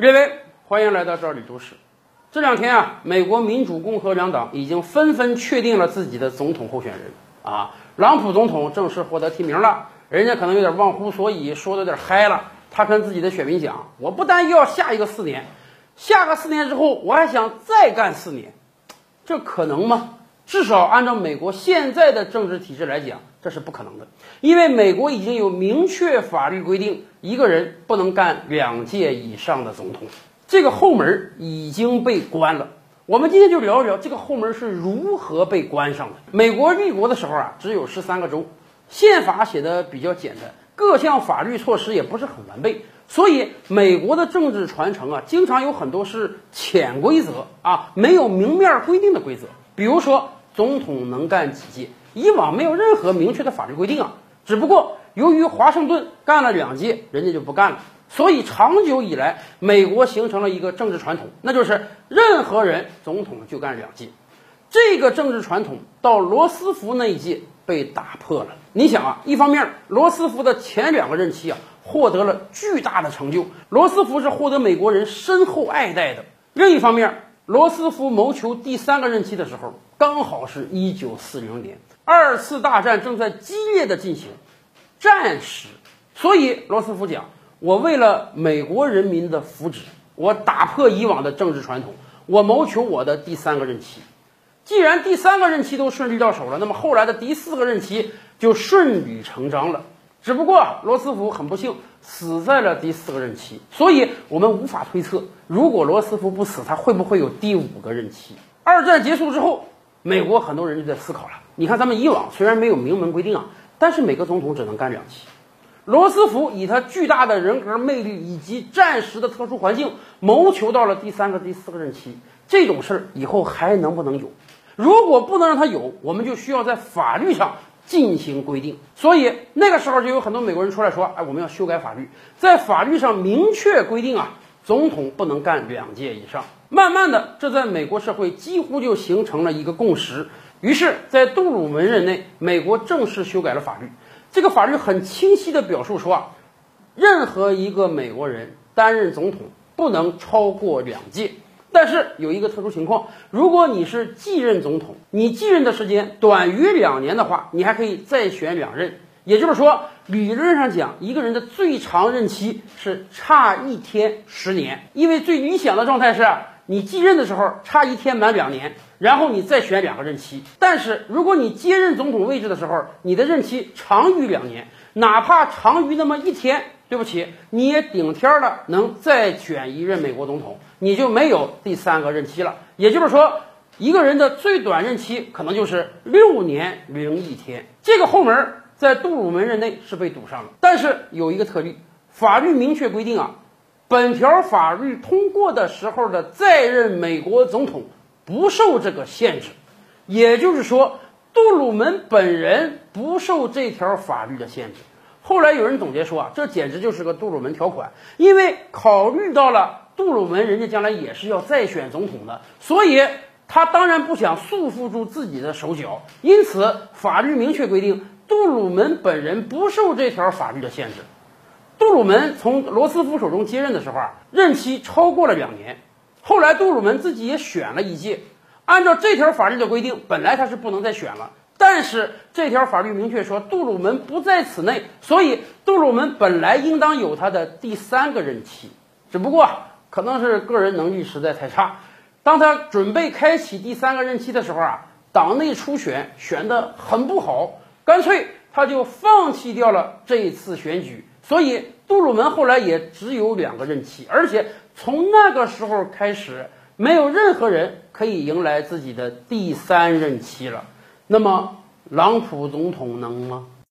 列位，欢迎来到这里读史。这两天啊，美国民主、共和两党已经纷纷确定了自己的总统候选人啊。朗普总统正式获得提名了，人家可能有点忘乎所以，说的有点嗨了。他跟自己的选民讲：“我不但要下一个四年，下个四年之后，我还想再干四年。”这可能吗？至少按照美国现在的政治体制来讲，这是不可能的，因为美国已经有明确法律规定，一个人不能干两届以上的总统。这个后门已经被关了。我们今天就聊一聊这个后门是如何被关上的。美国立国的时候啊，只有十三个州，宪法写的比较简单，各项法律措施也不是很完备，所以美国的政治传承啊，经常有很多是潜规则啊，没有明面规定的规则。比如说，总统能干几届，以往没有任何明确的法律规定啊，只不过由于华盛顿干了两届，人家就不干了。所以，长久以来，美国形成了一个政治传统，那就是任何人总统就干两届。这个政治传统到罗斯福那一届被打破了。你想啊，一方面，罗斯福的前两个任期啊获得了巨大的成就，罗斯福是获得美国人深厚爱戴的；另一方面，罗斯福谋求第三个任期的时候，刚好是一九四零年，二次大战正在激烈的进行，战时，所以罗斯福讲。我为了美国人民的福祉，我打破以往的政治传统，我谋求我的第三个任期。既然第三个任期都顺利到手了，那么后来的第四个任期就顺理成章了。只不过罗斯福很不幸死在了第四个任期，所以我们无法推测，如果罗斯福不死，他会不会有第五个任期？二战结束之后，美国很多人就在思考了。你看，咱们以往虽然没有明文规定啊，但是每个总统只能干两期。罗斯福以他巨大的人格魅力以及战时的特殊环境，谋求到了第三个、第四个任期。这种事儿以后还能不能有？如果不能让他有，我们就需要在法律上进行规定。所以那个时候就有很多美国人出来说：“哎，我们要修改法律，在法律上明确规定啊，总统不能干两届以上。”慢慢的，这在美国社会几乎就形成了一个共识。于是，在杜鲁门任内，美国正式修改了法律。这个法律很清晰地表述说啊，任何一个美国人担任总统不能超过两届。但是有一个特殊情况，如果你是继任总统，你继任的时间短于两年的话，你还可以再选两任。也就是说，理论上讲，一个人的最长任期是差一天十年。因为最理想的状态是。你继任的时候差一天满两年，然后你再选两个任期。但是如果你接任总统位置的时候，你的任期长于两年，哪怕长于那么一天，对不起，你也顶天了能再选一任美国总统，你就没有第三个任期了。也就是说，一个人的最短任期可能就是六年零一天。这个后门在杜鲁门任内是被堵上了，但是有一个特例，法律明确规定啊。本条法律通过的时候的在任美国总统不受这个限制，也就是说，杜鲁门本人不受这条法律的限制。后来有人总结说啊，这简直就是个杜鲁门条款，因为考虑到了杜鲁门人家将来也是要再选总统的，所以他当然不想束缚住自己的手脚，因此法律明确规定，杜鲁门本人不受这条法律的限制。杜鲁门从罗斯福手中接任的时候啊，任期超过了两年。后来杜鲁门自己也选了一届，按照这条法律的规定，本来他是不能再选了。但是这条法律明确说杜鲁门不在此内，所以杜鲁门本来应当有他的第三个任期。只不过可能是个人能力实在太差，当他准备开启第三个任期的时候啊，党内初选选得很不好，干脆他就放弃掉了这一次选举。所以，杜鲁门后来也只有两个任期，而且从那个时候开始，没有任何人可以迎来自己的第三任期了。那么，朗普总统能吗？